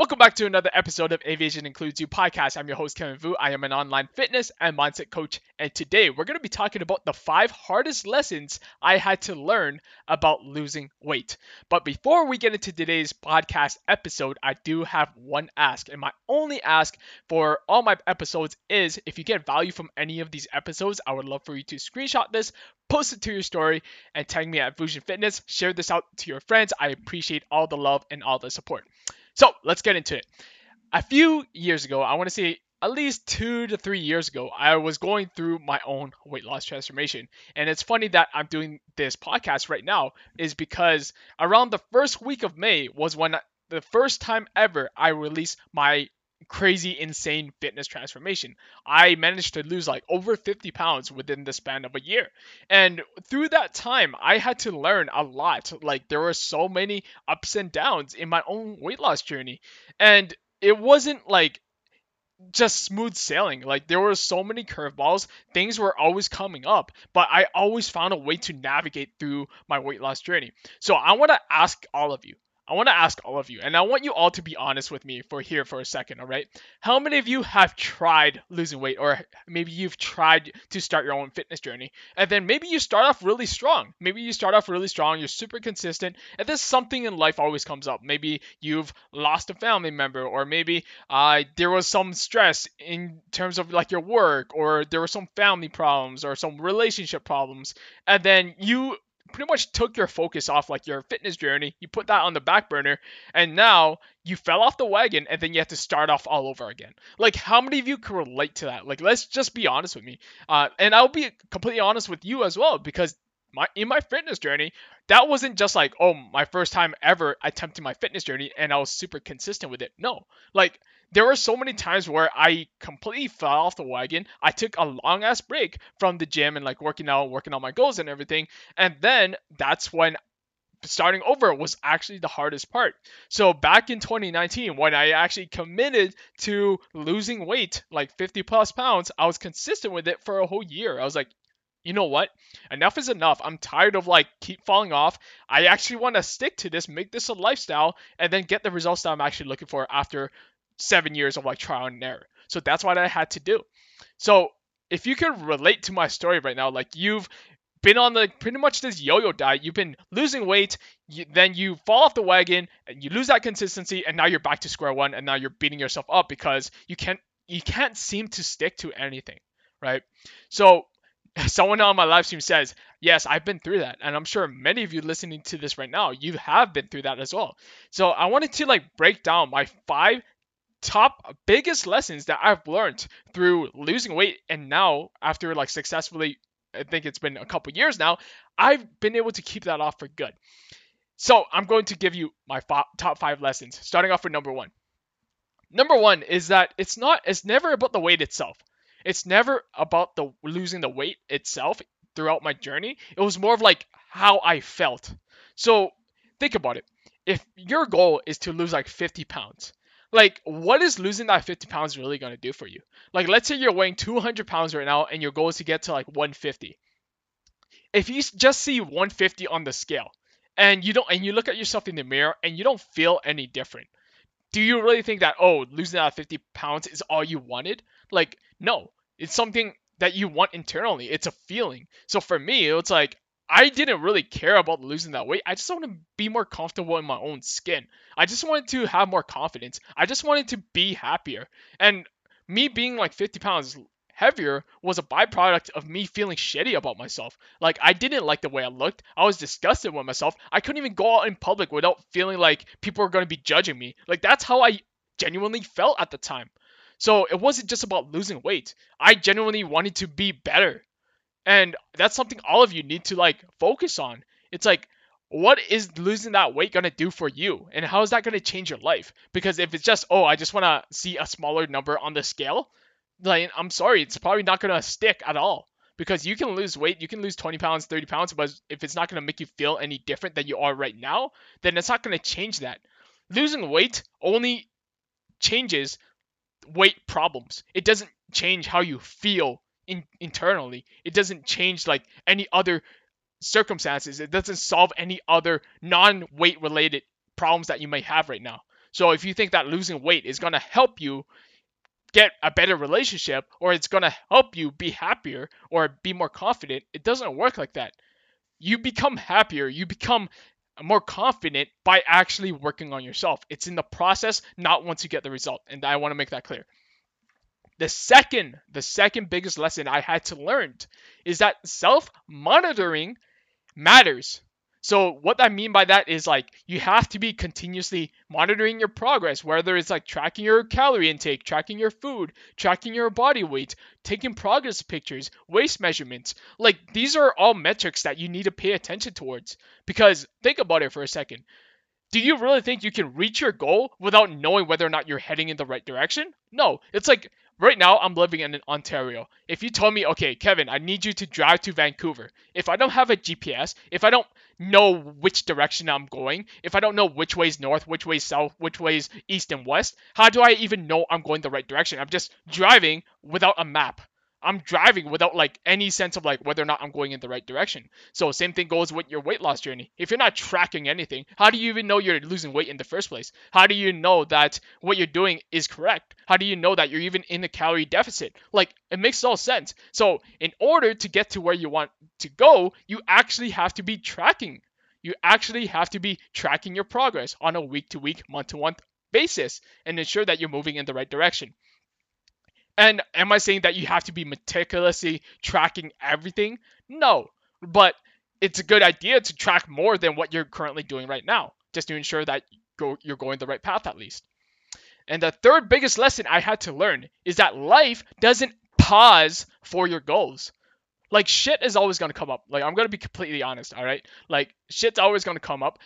Welcome back to another episode of A Vision Includes You podcast. I'm your host, Kevin Vu. I am an online fitness and mindset coach. And today we're going to be talking about the five hardest lessons I had to learn about losing weight. But before we get into today's podcast episode, I do have one ask. And my only ask for all my episodes is if you get value from any of these episodes, I would love for you to screenshot this, post it to your story, and tag me at Vusion Fitness. Share this out to your friends. I appreciate all the love and all the support. So let's get into it. A few years ago, I want to say at least two to three years ago, I was going through my own weight loss transformation. And it's funny that I'm doing this podcast right now, is because around the first week of May was when the first time ever I released my crazy, insane fitness transformation. I managed to lose like over 50 pounds within the span of a year. And through that time, I had to learn a lot. Like, there were so many ups and downs in my own weight loss journey. And it wasn't like just smooth sailing. Like there were so many curveballs, things were always coming up, but I always found a way to navigate through my weight loss journey. So I want to ask all of you, I want to ask all of you, and I want you all to be honest with me for here for a second, all right? How many of you have tried losing weight, or maybe you've tried to start your own fitness journey, and then maybe you start off really strong. Maybe you start off really strong, you're super consistent, and then something in life always comes up. Maybe you've lost a family member, or maybe uh, there was some stress in terms of like your work, or there were some family problems, or some relationship problems, and then you pretty much took your focus off like your fitness journey. You put that on the back burner, and now you fell off the wagon, and then you have to start off all over again. Like, how many of you can relate to that? Like, let's just be honest with me. Uh, and I'll be completely honest with you as well, because my in my fitness journey, that wasn't just like, oh, my first time ever attempting my fitness journey, and I was super consistent with it. No, like there were so many times where I completely fell off the wagon. I took a long ass break from the gym and like working out, working on my goals and everything. And then that's when starting over was actually the hardest part. So back in 2019, when I actually committed to losing weight, like 50 plus pounds, I was consistent with it for a whole year. I was like, you know what? Enough is enough. I'm tired of like keep falling off. I actually want to stick to this, make this a lifestyle, and then get the results that I'm actually looking for after seven years of like trial and error. So that's what I had to do. So if you can relate to my story right now, like you've been on the pretty much this yo-yo diet, you've been losing weight, you, then you fall off the wagon and you lose that consistency, and now you're back to square one, and now you're beating yourself up because you can't you can't seem to stick to anything, right? So someone on my live stream says, Yes, I've been through that. And I'm sure many of you listening to this right now, you have been through that as well. So I wanted to like break down my five top biggest lessons that I've learned through losing weight and now after like successfully I think it's been a couple years now, I've been able to keep that off for good. So I'm going to give you my top five lessons, starting off with number one. Number one is that it's not, it's never about the weight itself. It's never about the losing the weight itself throughout my journey. It was more of like how I felt. So think about it. If your goal is to lose like 50 pounds, like what is losing that 50 pounds really going to do for you like let's say you're weighing 200 pounds right now and your goal is to get to like 150 if you just see 150 on the scale and you don't and you look at yourself in the mirror and you don't feel any different do you really think that oh losing that 50 pounds is all you wanted like no it's something that you want internally it's a feeling so for me it's like I didn't really care about losing that weight. I just wanted to be more comfortable in my own skin. I just wanted to have more confidence. I just wanted to be happier. And me being like 50 pounds heavier was a byproduct of me feeling shitty about myself. Like I didn't like the way I looked. I was disgusted with myself. I couldn't even go out in public without feeling like people were going to be judging me. Like that's how I genuinely felt at the time. So it wasn't just about losing weight. I genuinely wanted to be better. And that's something all of you need to like focus on. It's like what is losing that weight going to do for you and how is that going to change your life because if it's just oh i just want to see a smaller number on the scale like i'm sorry it's probably not going to stick at all because you can lose weight you can lose 20 pounds 30 pounds but if it's not going to make you feel any different than you are right now then it's not going to change that losing weight only changes weight problems it doesn't change how you feel in, internally it doesn't change like any other circumstances. It doesn't solve any other non weight related problems that you may have right now. So if you think that losing weight is going to help you get a better relationship or it's going to help you be happier or be more confident, it doesn't work like that. You become happier, you become more confident by actually working on yourself. It's in the process, not once you get the result. And I want to make that clear. The second, the second biggest lesson I had to learn is that self-monitoring matters. So what I mean by that is like you have to be continuously monitoring your progress, whether it's like tracking your calorie intake, tracking your food, tracking your body weight, taking progress pictures, waist measurements. Like these are all metrics that you need to pay attention towards. Because think about it for a second. Do you really think you can reach your goal without knowing whether or not you're heading in the right direction? No. It's like right now I'm living in Ontario. If you told me, okay, Kevin, I need you to drive to Vancouver. If I don't have a GPS, if I don't know which direction I'm going, if I don't know which way is north, which way is south, which way is east and west, how do I even know I'm going the right direction? I'm just driving without a map. I'm driving without like any sense of like whether or not I'm going in the right direction. So same thing goes with your weight loss journey. If you're not tracking anything, how do you even know you're losing weight in the first place? How do you know that what you're doing is correct? How do you know that you're even in a calorie deficit? Like it makes all sense. So in order to get to where you want to go, you actually have to be tracking. You actually have to be tracking your progress on a week to week, month to month basis and ensure that you're moving in the right direction. And am I saying that you have to be meticulously tracking everything? No, but it's a good idea to track more than what you're currently doing right now, just to ensure that you're going the right path at least. And the third biggest lesson I had to learn is that life doesn't pause for your goals. Like shit is always gonna come up. Like I'm gonna be completely honest, all right? Like shit's always gonna come up.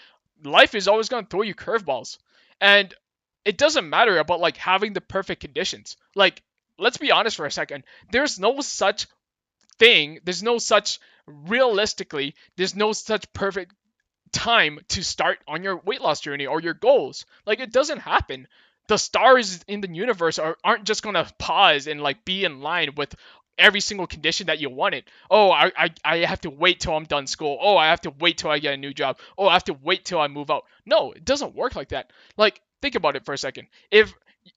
Life is always gonna throw you curveballs, and it doesn't matter about like having the perfect conditions. Like let's be honest for a second. There's no such thing. There's no such realistically. There's no such perfect time to start on your weight loss journey or your goals. Like it doesn't happen. The stars in the universe are, aren't just gonna pause and like be in line with every single condition that you wanted. Oh, I, I, I have to wait till I'm done school. Oh, I have to wait till I get a new job. Oh, I have to wait till I move out. No, it doesn't work like that. Like, think about it for a second. If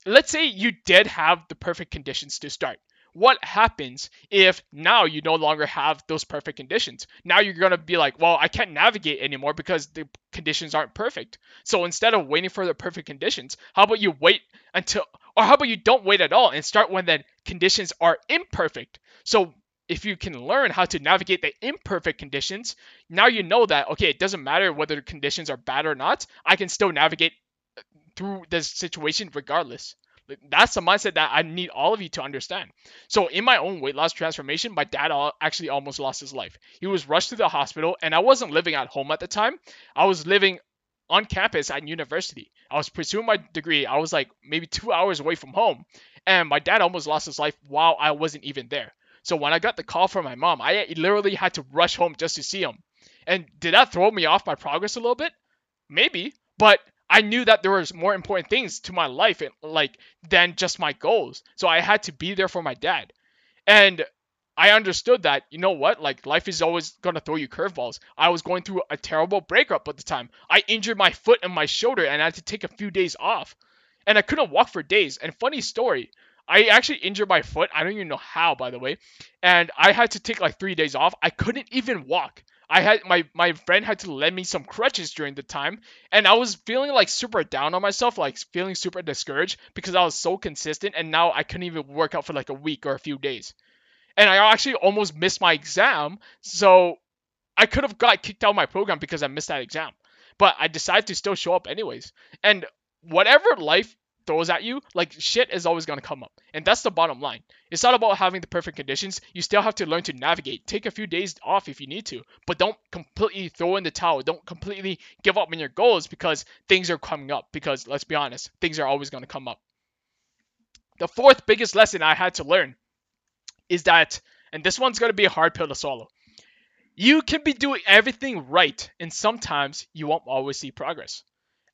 let's say you did have the perfect conditions to start. What happens if now you no longer have those perfect conditions? Now you're going to be like, well, I can't navigate anymore because the conditions aren't perfect. So instead of waiting for the perfect conditions, how about you wait until, or how about you don't wait at all and start when the conditions are imperfect? So if you can learn how to navigate the imperfect conditions, now you know that, okay, it doesn't matter whether the conditions are bad or not, I can still navigate through this situation regardless. That's the mindset that I need all of you to understand. So, in my own weight loss transformation, my dad actually almost lost his life. He was rushed to the hospital, and I wasn't living at home at the time. I was living on campus at university. I was pursuing my degree. I was like maybe two hours away from home, and my dad almost lost his life while I wasn't even there. So, when I got the call from my mom, I literally had to rush home just to see him. And did that throw me off my progress a little bit? Maybe, but I knew that there was more important things to my life and like than just my goals. So I had to be there for my dad. And I understood that, you know what, like life is always gonna throw you curveballs. I was going through a terrible breakup at the time. I injured my foot and my shoulder and I had to take a few days off. And I couldn't walk for days. And funny story, I actually injured my foot. I don't even know how, by the way. And I had to take like three days off. I couldn't even walk. I had my my friend had to lend me some crutches during the time, and I was feeling like super down on myself, like feeling super discouraged because I was so consistent, and now I couldn't even work out for like a week or a few days, and I actually almost missed my exam, so I could have got kicked out of my program because I missed that exam, but I decided to still show up anyways, and whatever life throws at you, like shit is always gonna come up. And that's the bottom line. It's not about having the perfect conditions. You still have to learn to navigate. Take a few days off if you need to, but don't completely throw in the towel. Don't completely give up on your goals because things are coming up. Because let's be honest, things are always gonna come up. The fourth biggest lesson I had to learn is that, and this one's gonna be a hard pill to swallow. You can be doing everything right, and sometimes you won't always see progress.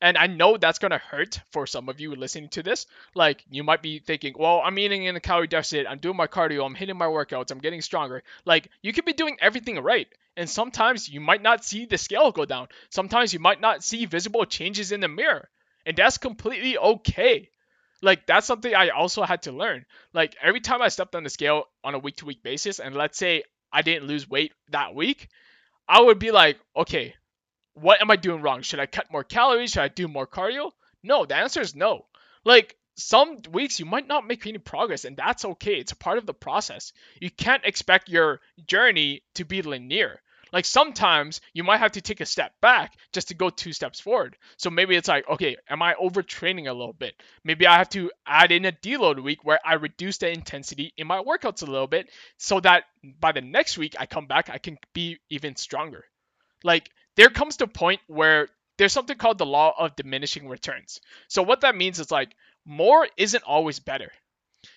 And I know that's gonna hurt for some of you listening to this. Like you might be thinking, well, I'm eating in a calorie deficit, I'm doing my cardio, I'm hitting my workouts, I'm getting stronger. Like you could be doing everything right. And sometimes you might not see the scale go down. Sometimes you might not see visible changes in the mirror. And that's completely okay. Like that's something I also had to learn. Like every time I stepped on the scale on a week to week basis, and let's say I didn't lose weight that week, I would be like, okay, what am I doing wrong? Should I cut more calories? Should I do more cardio? No, the answer is no. Like some weeks you might not make any progress and that's okay. It's a part of the process. You can't expect your journey to be linear. Like sometimes you might have to take a step back just to go two steps forward. So maybe it's like, okay, am I overtraining a little bit? Maybe I have to add in a deload week where I reduce the intensity in my workouts a little bit so that by the next week I come back, I can be even stronger. Like there comes to a point where there's something called the law of diminishing returns. So what that means is like more isn't always better.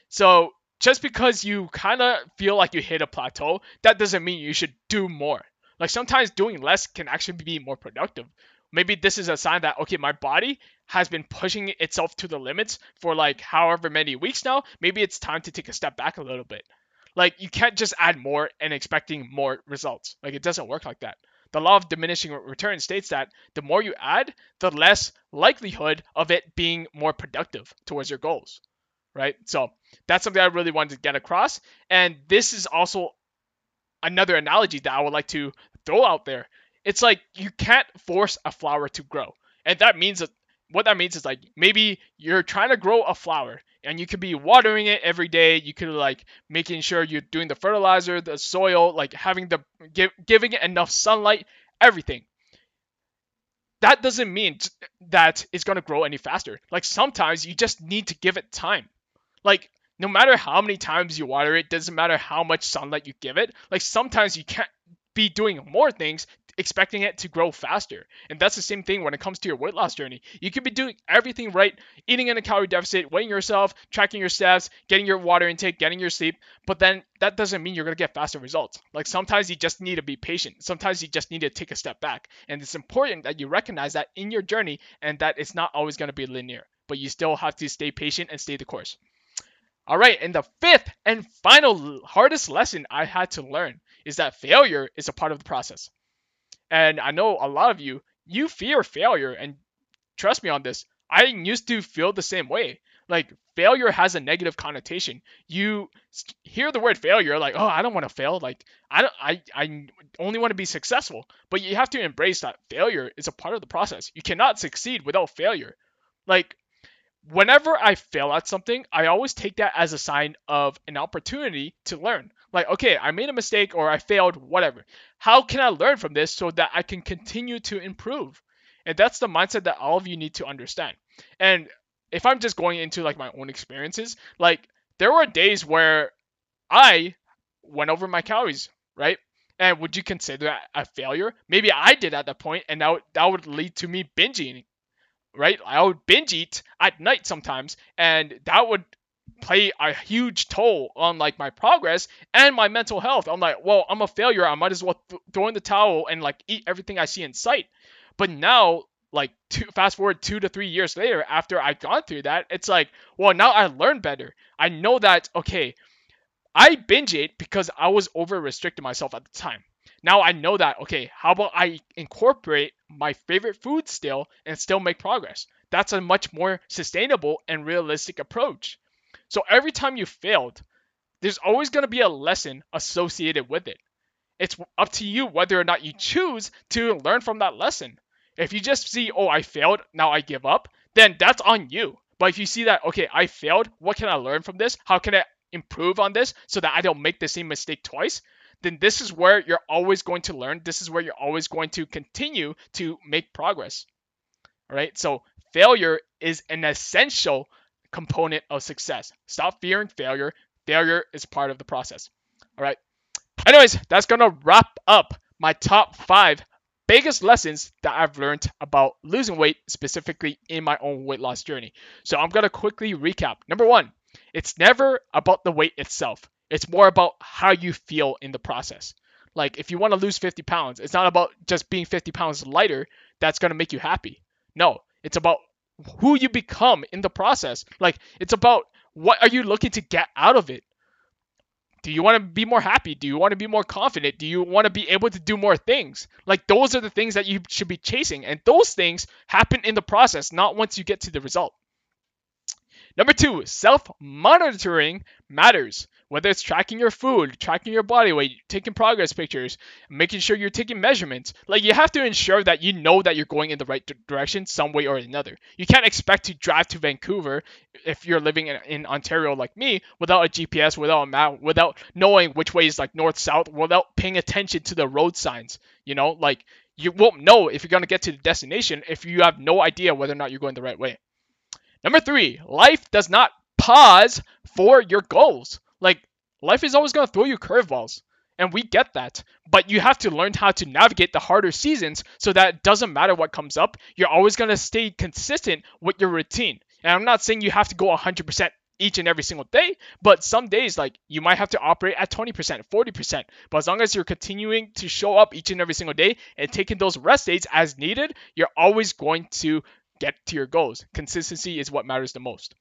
So just because you kind of feel like you hit a plateau, that doesn't mean you should do more. Like sometimes doing less can actually be more productive. Maybe this is a sign that okay, my body has been pushing itself to the limits for like however many weeks now. Maybe it's time to take a step back a little bit. Like you can't just add more and expecting more results. Like it doesn't work like that. The law of diminishing return states that the more you add, the less likelihood of it being more productive towards your goals, right? So that's something I really wanted to get across. And this is also another analogy that I would like to throw out there. It's like you can't force a flower to grow. And that means that what that means is like maybe you're trying to grow a flower and you could be watering it every day. You could like making sure you're doing the fertilizer the soil like having the give, giving it enough sunlight everything. That doesn't mean that it's going to grow any faster. Like sometimes you just need to give it time. Like no matter how many times you water it doesn't matter how much sunlight you give it like sometimes you can't be doing more things expecting it to grow faster. And that's the same thing when it comes to your weight loss journey. You could be doing everything right, eating in a calorie deficit, weighing yourself, tracking your steps, getting your water intake, getting your sleep, but then that doesn't mean you're going to get faster results. Like sometimes you just need to be patient. Sometimes you just need to take a step back. And it's important that you recognize that in your journey and that it's not always going to be linear, but you still have to stay patient and stay the course. All right, and the fifth and final hardest lesson I had to learn is that failure is a part of the process. And I know a lot of you, you fear failure. And trust me on this, I used to feel the same way. Like failure has a negative connotation. You hear the word failure, like, oh, I don't want to fail. Like I don't, I, I only want to be successful. But you have to embrace that failure is a part of the process. You cannot succeed without failure. Like whenever I fail at something, I always take that as a sign of an opportunity to learn. Like, okay, I made a mistake or I failed, whatever. How can I learn from this so that I can continue to improve? And that's the mindset that all of you need to understand. And if I'm just going into like my own experiences, like there were days where I went over my calories, right? And would you consider that a failure? Maybe I did at that point, and that would, that would lead to me binge eating, right? I would binge eat at night sometimes, and that would play a huge toll on like my progress and my mental health. I'm like, well, I'm a failure. I might as well th- throw in the towel and like eat everything I see in sight. But now, like, two, fast forward two to three years later, after I've gone through that, it's like, well, now I learn better. I know that okay, I binge ate because I was over restricting myself at the time. Now I know that okay, how about I incorporate my favorite food still and still make progress? That's a much more sustainable and realistic approach. So every time you failed, there's always going to be a lesson associated with it. It's up to you whether or not you choose to learn from that lesson. If you just see, oh, I failed, now I give up, then that's on you. But if you see that, okay, I failed, what can I learn from this? How can I improve on this so that I don't make the same mistake twice? Then this is where you're always going to learn. This is where you're always going to continue to make progress. All right. So failure is an essential component of success. Stop fearing failure. Failure is part of the process. All right. Anyways, that's going to wrap up my top five biggest lessons that I've learned about losing weight, specifically in my own weight loss journey. So I'm going to quickly recap. Number one, it's never about the weight itself, it's more about how you feel in the process. Like if you want to lose 50 pounds, it's not about just being 50 pounds lighter that's going to make you happy. No, it's about who you become in the process. Like it's about what are you looking to get out of it? Do you want to be more happy? Do you want to be more confident? Do you want to be able to do more things? Like those are the things that you should be chasing. And those things happen in the process, not once you get to the result. Number two, self monitoring matters. Whether it's tracking your food, tracking your body weight, taking progress pictures, making sure you're taking measurements. Like you have to ensure that you know that you're going in the right direction some way or another. You can't expect to drive to Vancouver if you're living in, in Ontario like me without a GPS, without a map, without knowing which way is like north south, without paying attention to the road signs. You know, like you won't know if you're going to get to the destination if you have no idea whether or not you're going the right way. Number three, life does not pause for your goals. Life is always going to throw you curveballs. And we get that. But you have to learn how to navigate the harder seasons so that it doesn't matter what comes up. You're always going to stay consistent with your routine. And I'm not saying you have to go 100% each and every single day, but some days, like, you might have to operate at 20%, 40%. But as long as you're continuing to show up each and every single day and taking those rest days as needed, you're always going to get to your goals. Consistency is what matters the most.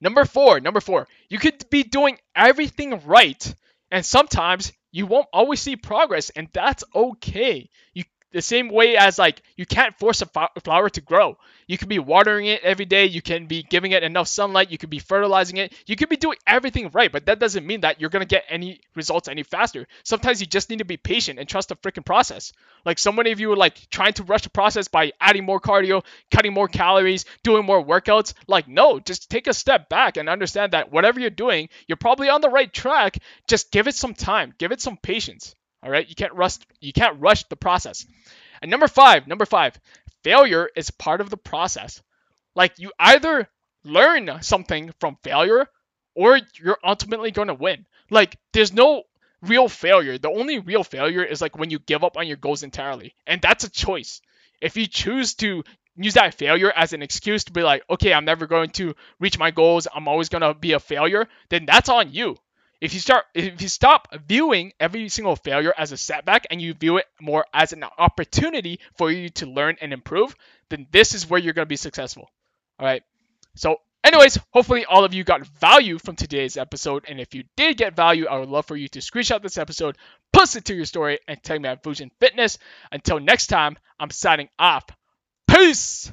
Number four, number four, you could be doing everything right, and sometimes you won't always see progress, and that's okay. You the same way as like you can't force a flower to grow. You can be watering it every day, you can be giving it enough sunlight, you could be fertilizing it, you could be doing everything right, but that doesn't mean that you're gonna get any results any faster. Sometimes you just need to be patient and trust the freaking process. Like so many of you are like trying to rush the process by adding more cardio, cutting more calories, doing more workouts. Like, no, just take a step back and understand that whatever you're doing, you're probably on the right track. Just give it some time, give it some patience. All right, you can't rush you can't rush the process. And number 5, number 5, failure is part of the process. Like you either learn something from failure or you're ultimately going to win. Like there's no real failure. The only real failure is like when you give up on your goals entirely. And that's a choice. If you choose to use that failure as an excuse to be like, okay, I'm never going to reach my goals, I'm always going to be a failure, then that's on you. If you start if you stop viewing every single failure as a setback and you view it more as an opportunity for you to learn and improve, then this is where you're going to be successful. All right. So Anyways, hopefully all of you got value from today's episode. And if you did get value, I would love for you to screenshot this episode, post it to your story, and tag me at Vusion Fitness. Until next time, I'm signing off. Peace!